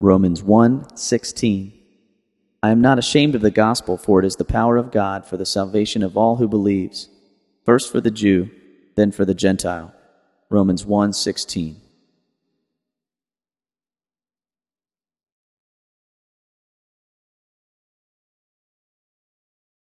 Romans 1:16 I am not ashamed of the gospel for it is the power of God for the salvation of all who believes first for the Jew then for the Gentile. Romans 1:16